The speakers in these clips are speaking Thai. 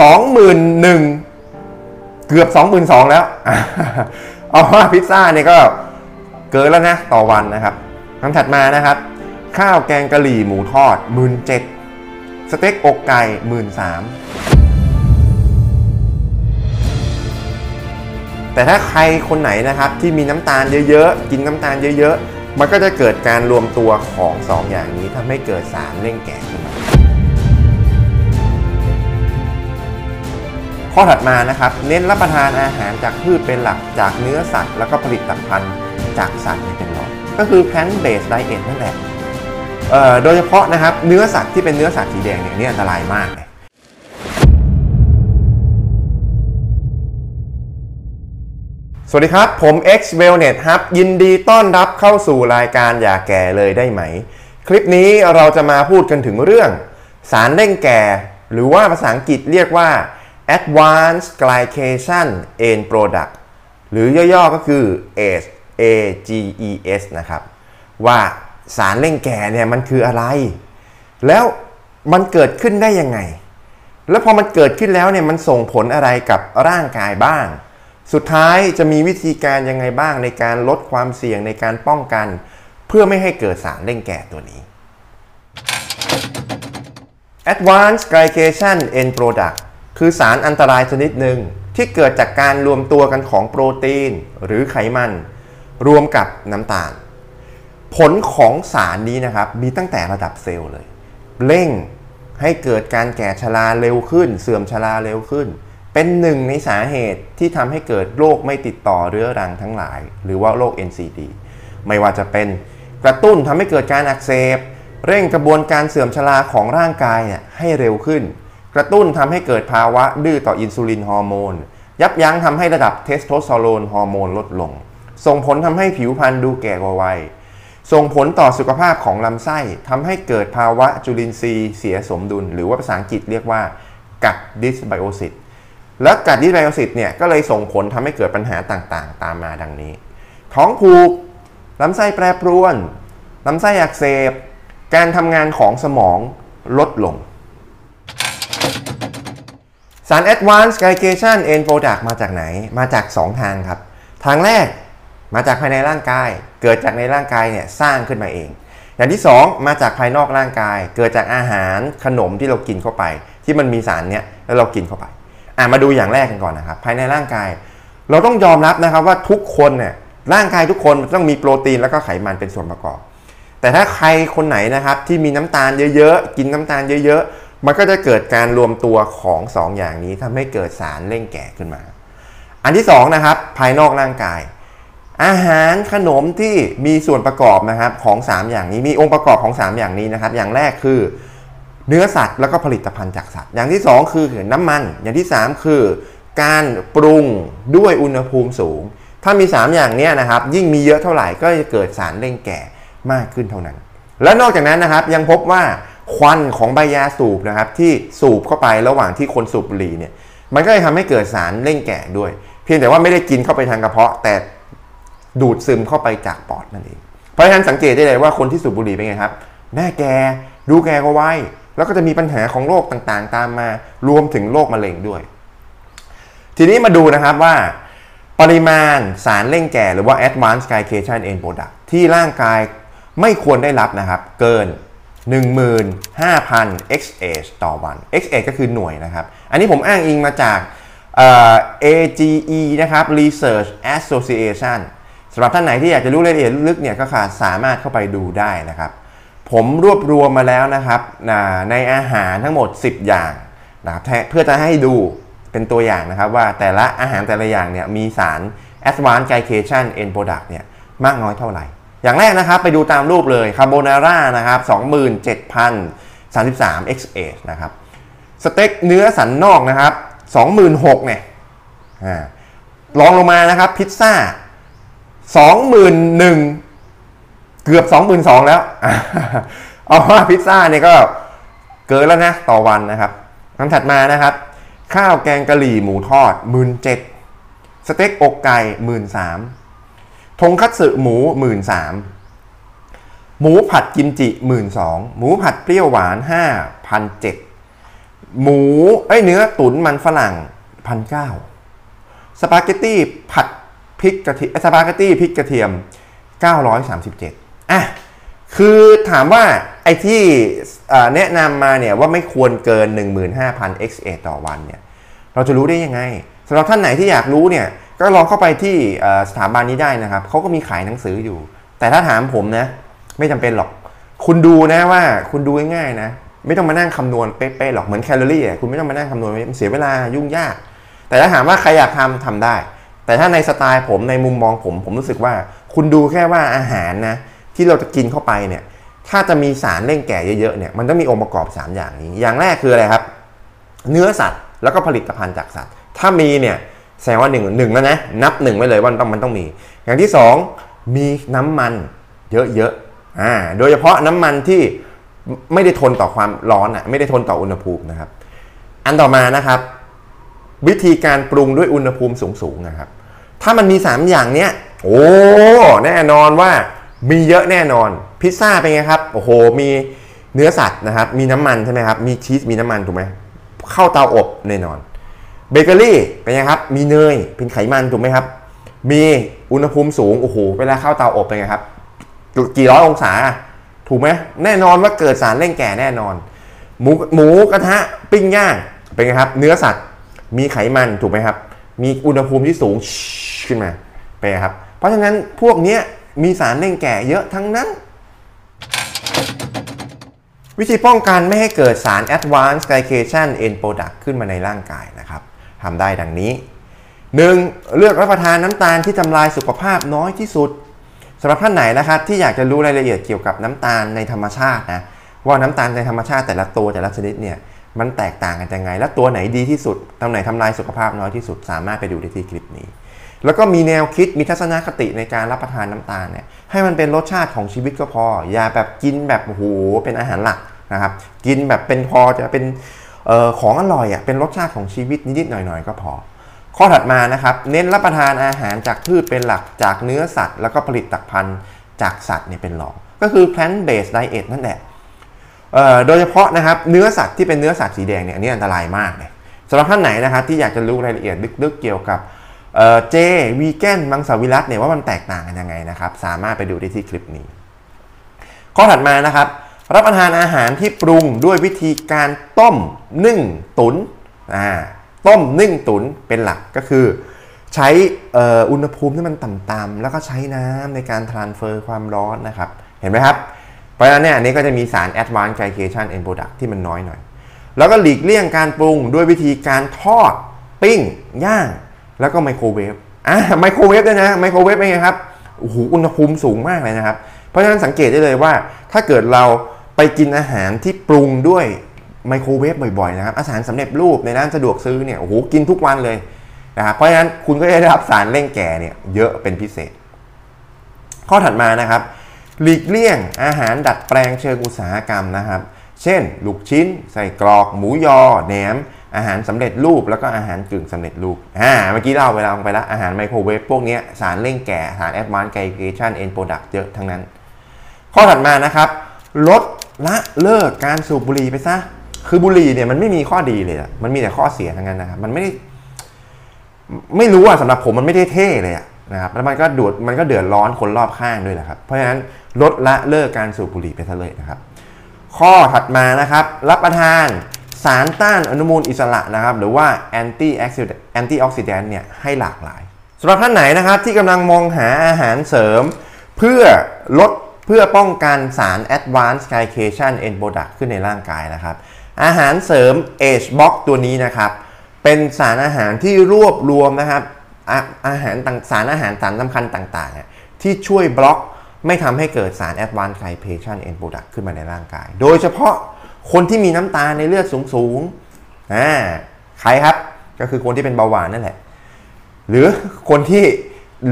สองหมื่นหนึ่งเกือบสองหมื่นสองแล้ว เอาว่าพิซซ่าเนี่ยก็เกินแล้วนะต่อวันนะครับคำถัดมานะครับ ข้าวแกงกะหรี่หมูทอดหมื่นเจ็ดสเต็กอกไก่หมื่นสามแต่ถ้าใครคนไหนนะครับที่มีน้ำตาลเยอะๆ กินน้ำตาลเยอะๆ มันก็จะเกิดการรวมตัวของสองอย่างนี้ทำให้เกิดสารเร่งแก่ขึ้นมา ข้อถัดมานะครับเน้นรับประทานอาหารจากพืชเป็นหลักจากเนื้อสัตว์ แล้วก็ผลิตภัณฑ์จากสัตว์เป็นรองก็คือ plant based diet นั่นแหละโดยเฉพาะนะครับเนื้อสัตว์ที่เป็นเนื้อสัตว์สีแดงเนี่ยนี่อันตรายมากเลยสวัสดีครับ ผม X Wellness ครับยินดีต้อนรับเข้าสู่รายการอย่าแก่เลยได้ไหม คลิปนี้เราจะมาพูดกันถึงเรื่อง สารเร่งแก่ หรือว่าภาษาอังกฤษเรียกว่า Advanced Glycation End Product หรือย่อๆก็คือ AGES AGES นะครับ ว่าสารเร่งแก่เนี่ยมันคืออะไร แล้วมันเกิดขึ้นได้ยังไง แล้วพอมันเกิดขึ้นแล้วเนี่ยมันส่งผลอะไรกับร่างกายบ้าง สุดท้ายจะมีวิธีการยังไงบ้างในการลดความเสี่ยงในการป้องกัน เพื่อไม่ให้เกิดสารเร่งแก่ตัวนี้ Advanced Glycation End Product คือสารอันตรายชนิดหนึ่งที่เกิดจากการรวมตัวกันของโปรตีนหรือไขมัน รวมกับน้ำตาล ผลของสารนี้นะครับมีตั้งแต่ระดับเซลล์เลย เร่งให้เกิดการแก่ชราเร็วขึ้น เสื่อมชราเร็วขึ้น เป็นหนึ่งในสาเหตุที่ทำให้เกิดโรคไม่ติดต่อเรื้อรังทั้งหลาย หรือว่าโรค NCD ไม่ว่าจะเป็นกระตุ้นทำให้เกิดการอักเสบ เร่งกระบวนการเสื่อมชราของร่างกายเนี่ยให้เร็วขึ้น กระตุ้นทำให้เกิดภาวะดื้อต่ออินซูลินฮอร์โมน ยับยั้งทำให้ระดับเทสโทสเตอโรนฮอร์โมนลดลง ส่งผลทำให้ผิวพรรณดูแก่กว่าวัย ส่งผลต่อสุขภาพของลำไส้ทำให้เกิดภาวะจุลินทรีย์เสียสมดุล หรือว่าภาษาอังกฤษเรียกว่า gut dysbiosis และ gut dysbiosis เนี่ยก็เลยส่งผลทำให้เกิดปัญหาต่างๆ ตามมาดังนี้ ท้องผูกลำไส้แปรปรวนลำไส้อักเสบ การทำงานของสมองลดลง สาร Advanced Glycation End Product มาจากไหน มาจาก 2 ทางครับ ทางแรกมาจากภายในร่างกาย เกิดจากในร่างกายเนี่ยสร้างขึ้นมาเอง อย่างที่ 2 มาจากภายนอกร่างกาย เกิดจากอาหารขนมที่เรากินเข้าไป ที่มันมีสารเนี้ยแล้วเรากินเข้าไปอะมาดูอย่างแรกกันก่อนนะครับ ภายในร่างกาย เราต้องยอมรับนะครับว่าทุกคนเนี่ยร่างกายทุกคนต้องมีโปรตีนแล้วก็ไขมันเป็นส่วนประกอบ แต่ถ้าใครคนไหนนะครับที่มีน้ำตาลเยอะๆ กินน้ำตาลเยอะๆ มันก็จะเกิดการรวมตัวของ2ออย่างนี้ทำให้เกิดสารเร่งแก่ขึ้นมา อันที่2นะครับภายนอกร่างกาย อาหารขนมที่มีส่วนประกอบนะครับของ 3 อย่างนี้มีองค์ประกอบของ 3 อย่างนี้นะครับ อย่างแรกคือเนื้อสัตว์แล้วก็ผลิตภัณฑ์จากสัตว์ อย่างที่ 2 คือน้ำมัน อย่างที่ 3 คือ การปรุงด้วยอุณหภูมิสูง ถ้ามี 3 อย่างนี้นะครับ ยิ่งมีเยอะเท่าไหร่ก็จะเกิดสารเร่งแก่มากขึ้นเท่านั้น และนอกจากนั้นนะครับยังพบว่า ควันของใบยาสูบนะครับที่สูบเข้าไประหว่างที่คนสูบบุหรี่เนี่ยมันก็จะทำให้เกิดสารเร่งแก่ด้วย เพียงแต่ว่าไม่ได้กินเข้าไปทางกระเพาะ แต่ดูดซึมเข้าไปจากปอดนั่นเองเพราะฉะนั้นสังเกตได้เลยว่าคนที่สูบบุหรี่เป็นไงครับหน้าแกดูแกกว่าวัยแล้วก็จะมีปัญหาของโรคต่างๆ ตามมารวมถึงโรคมะเร็งด้วย ทีนี้มาดูนะครับว่าปริมาณสารเร่งแก่หรือว่า advanced glycation end product ที่ร่างกายไม่ควรได้รับนะครับ เกิน 15,000 xh ต่อวัน xh ก็คือหน่วยนะครับ อันนี้ผมอ้างอิงมาจากเอ่อ AGE นะครับ Research Association สำหรับท่านไหนที่อยากจะรู้รายละเอียดลึกเนี่ยก็ค่ะสามารถเข้าไปดูได้นะครับ ผมรวบรวมมาแล้วนะครับในอาหารทั้งหมด 10 อย่างนะครับเพื่อจะให้ดูเป็นตัวอย่างนะครับว่าแต่ละอาหารแต่ละอย่างเนี่ยมีสาร Advanced Glycation End Product เนี่ยมากน้อยเท่าไหร่ อย่างแรกนะครับไปดูตามรูปเลยคาโบนาร่านะครับ27,033 xh นะครับสเต็กเนื้อสันนอกนะครับ26,000เนี่ยลองลงมานะครับพิซซ่า21,000เกือบ 22,000 แล้ว เอาว่าพิซซ่าเนี่ยก็เกินแล้วนะต่อวันนะครับคำถัดมานะครับ ข้าวแกงกะหรี่หมูทอดหมื่นเจ็ดสเต็กอกไก่หมื่นสาม ทงคัตสึหมูหมื่นสามหมูผัดกิมจิหมื่นสองหมูผัดเปรี้ยวหวานห้าพันเจ็ดหมูไอ้ยเนื้อตุ๋นมันฝรั่งพันเก้าสปาเกตตี้ผัดพริกกระเทียมสปาเกตตี้พริกกระเทียม 937อะคือถามว่าไอ้ที่แนะนำมาเนี่ยว่าไม่ควรเกิน 15,000 XA ต่อวันเนี่ย เราจะรู้ได้ยังไงสำหรับท่านไหนที่อยากรู้เนี่ย ก็ลองเข้าไปที่สถาบันนี้ได้นะครับเขาก็มีขายหนังสืออยู่ แต่ถ้าถามผมนะ ไม่จำเป็นหรอก คุณดูนะว่าคุณดูง่ายๆนะ ไม่ต้องมานั่งคำนวณเป๊ะๆหรอกเหมือนแคลอรี่อะคุณไม่ต้องมานั่งคำนวณมันเสียเวลายุ่งยาก แต่ถ้าถามว่าใครอยากทำทำได้ แต่ถ้าในสไตล์ผมในมุมมองผม ผมรู้สึกว่า คุณดูแค่ว่าอาหารนะที่เราจะกินเข้าไปเนี่ย ถ้าจะมีสารเร่งแก่เยอะๆเนี่ยมันต้องมีองค์ประกอบ 3 อย่างนี้ อย่างแรกคืออะไรครับ เนื้อสัตว์แล้วก็ผลิตภัณฑ์จากสัตว์ ถ้ามีเนี่ย แสดงว่าหนึ่งหนึ่งแล้วนะ นับหนึ่งไว้เลยว่ามันต้องมันต้องมี อย่างที่สองมีน้ำมันเยอะๆอ่าโดยเฉพาะน้ำมันที่ไม่ได้ทนต่อความร้อนอะไม่ได้ทนต่ออุณหภูมินะครับ อันต่อมานะครับ วิธีการปรุงด้วยอุณหภูมิสูงๆนะครับ ถ้ามันมี 3 อย่างเนี้ยโอ้แน่นอนว่ามีเยอะแน่นอน พิซซ่าเป็นไงครับโอ้โหมีเนื้อสัตว์นะครับ มีน้ำมันใช่ไหมครับ มีชีสมีน้ำมันถูกไหมเข้าเตาอบแน่นอน เบเกอรี่เป็นไงครับ มีเนยเป็นไขมันถูกไหมครับ มีอุณหภูมิสูง โอ้โห เวลาเข้าเตาอบเป็นไงครับ กี่ร้อยองศา ถูกไหมแน่นอนว่าเกิดสารเร่งแก่แน่นอน หมูหมูกระทะปิ้งย่างเป็นไงครับ เนื้อสัตว์มีไขมันถูกไหมครับ มีอุณหภูมิที่สูงขึ้นมาเป็นไงครับ เพราะฉะนั้นพวกนี้มีสารเร่งแก่เยอะทั้งนั้น วิธีป้องกันไม่ให้เกิดสาร Advanced Glycation End Product ขึ้นมาในร่างกายนะครับ ทำได้ดังนี้ 1. เลือกรับประทานน้ำตาลที่ทำลายสุขภาพน้อยที่สุดสำหรับท่านไหนนะครับที่อยากจะรู้รายละเอียดเกี่ยวกับน้ำตาลในธรรมชาตินะว่าน้ำตาลในธรรมชาติแต่ละตัวแต่ละชนิดเนี่ยมันแตกต่างกันยังไง และตัวไหนดีที่สุดตัวไหนทำลายสุขภาพน้อยที่สุด สามารถไปดูได้ที่คลิปนี้ แล้วก็มีแนวคิดมีทัศนคติในการรับประทานน้ำตาลเนี่ยให้มันเป็นรสชาติของชีวิตก็พอ อย่าแบบกินแบบโอ้โหเป็นอาหารหลักนะครับกินแบบเป็นพอจะเป็น ออของอร่อยอะเป็นรสชาติของชีวิตนิดๆหน่อยๆ ก็พอ ข้อถัดมานะครับ เน้นรับประทานอาหารจากพืชเป็นหลักจากเนื้อสัตว์ แล้วก็ผลิตภัณฑ์จากสัตว์เนี่ยเป็นรอง ก็คือ plant based diet นั่นแหละโดยเฉพาะนะครับเนื้อสัตว์ที่เป็นเนื้อสัตว์สีแดงเนี่ยอันนี้อันตรายมากเลยสำหรับท่านไหนนะครับที่อยากจะรู้รายละเอียดลึกๆเกี่ยวกับเอ่อเจวีแกนมังสวิรัตเนี่ยว่ามันแตกต่างกันยังไงนะครับ สามารถไปดูได้ที่คลิปนี้ ข้อถัดมานะครับ รับประทานอาหารที่ปรุงด้วยวิธีการต้มนึ่งตุนอ่าต้มนึ่งตุนเป็นหลักก็คือ ใช้เอ่ออุณหภูมิที่มันต่ำๆแล้วก็ใช้น้ำในการทรานเฟอร์ความร้อนนะครับ เห็นไหมครับ เพราะฉะนั้นเนี่ยอันนี้ก็จะมีสาร Advanced Glycation End Product ที่มันน้อยหน่อย แล้วก็หลีกเลี่ยงการปรุงด้วยวิธีการทอด ปิ้ง ย่าง แล้วก็ไมโครเวฟอะไมโครเวฟด้วยนะไมโครเวฟเป็นไงครับโอ้โหอุณหภูมิสูงมากเลยนะครับ เพราะฉะนั้นสังเกตได้เลยว่าถ้าเกิดเรา ไปกินอาหารที่ปรุงด้วยไมโครเวฟบ่อยๆนะครับอาหารสำเร็จรูปในร้านสะดวกซื้อเนี่ยโอ้โหกินทุกวันเลยนะครับเพราะฉะนั้นคุณก็จะได้รับสารเร่งแก่เนี่ยเยอะเป็นพิเศษ ข้อถัดมานะครับ หลีกเลี่ยงอาหารดัดแปลงเชิงอุตสาหกรรมนะครับ เช่น ลูกชิ้น ใส่กรอก หมูยอแหนม อาหารสำเร็จรูปแล้วก็อาหารกึ่งสำเร็จรูปอ่าเมื่อกี้เล่าไปล้วไปแล้วอาหารไมโครเวฟพวกเนี้ยสารเร่งแก่สาร Advanced Glycation End Product เยอะทั้งนั้น ข้อถัดมานะครับลด ละเลิกการสูบบุหรี่ไปซะ คือบุหรี่เนี่ยมันไม่มีข้อดีเลยอะมันมีแต่ข้อเสียทั้งนั้นนะครับ มันไม่ได้ไม่รู้อะสำหรับผมมันไม่ได้เท่เลยอะนะครับ แล้วมันก็ดูดมันก็เดือดร้อนคนรอบข้างด้วยแหละครับ เพราะฉะนั้นลดละเลิกการสูบบุหรี่ไปซะเลยนะครับ ข้อถัดมานะครับ รับประทานสารต้านอนุมูลอิสระนะครับ หรือว่า anti oxidant anti oxidant เนี่ยให้หลากหลายสำหรับท่านไหนนะครับที่กำลังมองหาอาหารเสริม เพื่อลด เพื่อป้องกันสาร advanced glycation end product ขึ้นในร่างกายนะครับ อาหารเสริม Age Box ตัวนี้นะครับ เป็นสารอาหารที่รวบรวมนะครับอาอาหารต่างสารอาหารสารสำคัญต่างๆ ที่ช่วยบล็อกไม่ทำให้เกิดสาร Advanced Glycation End Product ขึ้นมาในร่างกาย โดยเฉพาะคนที่มีน้ำตาลในเลือดสูงๆอ่าใครครับก็คือคนที่เป็นเบาหวานนั่นแหละ หรือคนที่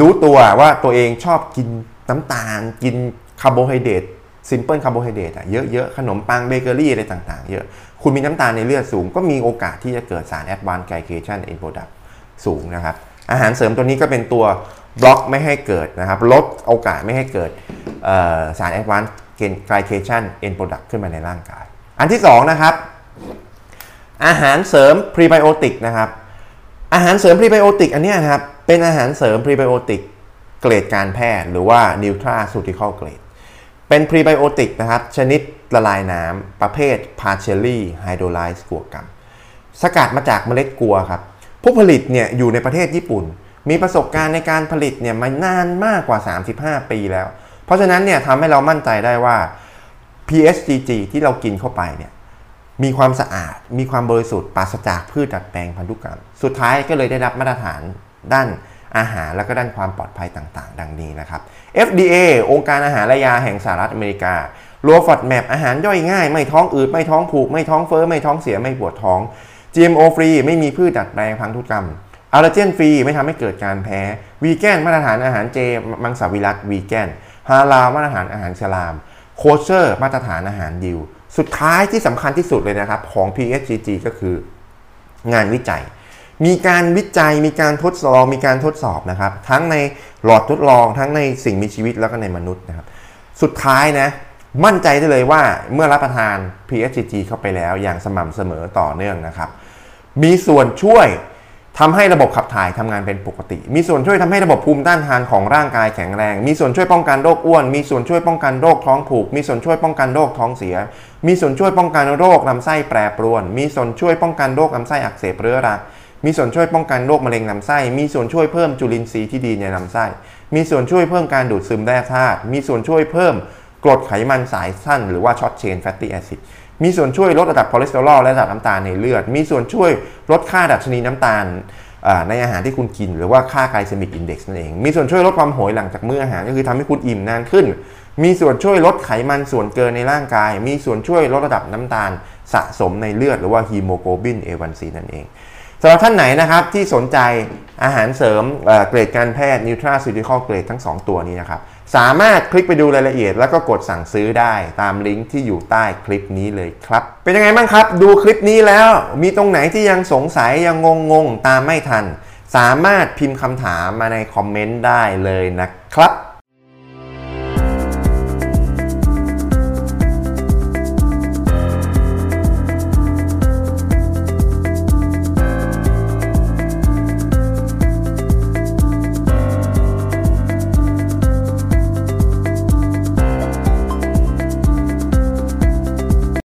รู้ตัวว่าตัวเองชอบกินน้ำตาลกิน คาร์โบไฮเดรต simple คาร์โบไฮเดรตอะเยอะๆ ขนมปังเบเกอรี่อะไรต่างๆ เยอะ คุณมีน้ำตาลในเลือดสูง ก็มีโอกาสที่จะเกิดสาร Advanced Glycation End Product สูงนะครับ อาหารเสริมตัวนี้ก็เป็นตัวบล็อกไม่ให้เกิดนะครับ ลดโอกาสไม่ให้เกิดสาร Advanced Glycation End Product ขึ้นมาในร่างกาย อันที่สองนะครับอาหารเสริมพรีไบโอติกนะครับอาหารเสริมพรีไบโอติกอันนี้นะครับเป็นอาหารเสริมพรีไบโอติกเกรดการแพทย์หรือว่า nutraceutical grade เป็นพรีไบโอติกนะครับ ชนิดละลายน้ำประเภท partially hydrolyzed กัวกรัมสกัดมาจากเมล็ดกัวครับ ผู้ผลิตเนี่ยอยู่ในประเทศญี่ปุ่น มีประสบการณ์ในการผลิตเนี่ยมานานมากกว่า 35 ปีแล้ว เพราะฉะนั้นเนี่ยทำให้เรามั่นใจได้ว่า PSGG ที่เรากินเข้าไปเนี่ยมีความสะอาด มีความบริสุทธิ์ปราศจากพืชดัดแปลงพันธุกรรม สุดท้ายก็เลยได้รับมาตรฐานด้าน อาหารและก็ด้านความปลอดภัยต่างๆ ดังนี้นะครับ FDA องค์การอาหารและยาแห่งสหรัฐอเมริกาLow FODMAP อาหารย่อยง่าย ไม่ท้องอืด ไม่ท้องผูก ไม่ท้องเฟ้อ ไม่ท้องเสีย ไม่ปวดท้อง GMO ฟรีไม่มีพืชดัดแปลงพันธุกรรม allergen free ไม่ทำให้เกิดการแพ้ วีแกนมาตรฐานอาหารเจ มังสวิรัตวีแกนฮาลาลมาตรฐานอาหารอิสลาม โคเชอร์มาตรฐานอาหารยิว สุดท้ายที่สำคัญที่สุดเลยนะครับ ของ PHGG ก็คือ งานวิจัย มีการวิจัยมีการทดลองมีการทดสอบนะครับ ทั้งในหลอดทดลองทั้งในสิ่งมีชีวิตแล้วก็ในมนุษย์นะครับ สุดท้ายนะ มั่นใจได้เลยว่าเมื่อรับประทาน PSG เข้าไปแล้วอย่างสม่ำเสมอต่อเนื่องนะครับ มีส่วนช่วยทำให้ระบบขับถ่ายทำงานเป็นปกติ มีส่วนช่วยทำให้ระบบภูมิต้านทานของร่างกายแข็งแรง มีส่วนช่วยป้องกันโรคอ้วน มีส่วนช่วยป้องกันโรคท้องผูก มีส่วนช่วยป้องกันโรคท้องเสีย มีส่วนช่วยป้องกันโรคลำไส้แปรปรวน มีส่วนช่วยป้องกันโรคลำไส้อักเสบเรื้อรัง มีส่วนช่วยป้องกันโรคมะเร็งลำไส้ มีส่วนช่วยเพิ่มจุลินทรีย์ที่ดีในลำไส้ มีส่วนช่วยเพิ่มการดูดซึมแร่ธาตุ มีส่วนช่วยเพิ่มกรดไขมันสายสั้น หรือว่า short chain fatty acid มีส่วนช่วยลดระดับคอเลสเตอรอลและระดับน้ำตาลในเลือด มีส่วนช่วยลดค่าดัชนีน้ำตาลในอาหารที่คุณกิน หรือว่าค่า glycemic index นั่นเอง มีส่วนช่วยลดความโหยหลังจากมื้ออาหารก็คือทำให้คุณอิ่มนานขึ้น มีส่วนช่วยลดไขมันส่วนเกินในร่างกาย มีส่วนช่วยลดระดับน้ำตาลสะสมในเลือด หรือว่าฮีโมโกลบิน A1C นั่นเอง สำหรับท่านไหนนะครับที่สนใจอาหารเสริมเกรดการแพทย์ Nutraceutical Grade ทั้ง 2 ตัวนี้นะครับ สามารถคลิกไปดูรายละเอียด แล้วก็กดสั่งซื้อได้ตามลิงก์ที่อยู่ใต้คลิปนี้เลยครับ เป็นยังไงบ้างครับ ดูคลิปนี้แล้วมีตรงไหนที่ยังสงสัยยังงงงๆตามไม่ทัน สามารถพิมพ์คำถามมาในคอมเมนต์ได้เลยนะครับ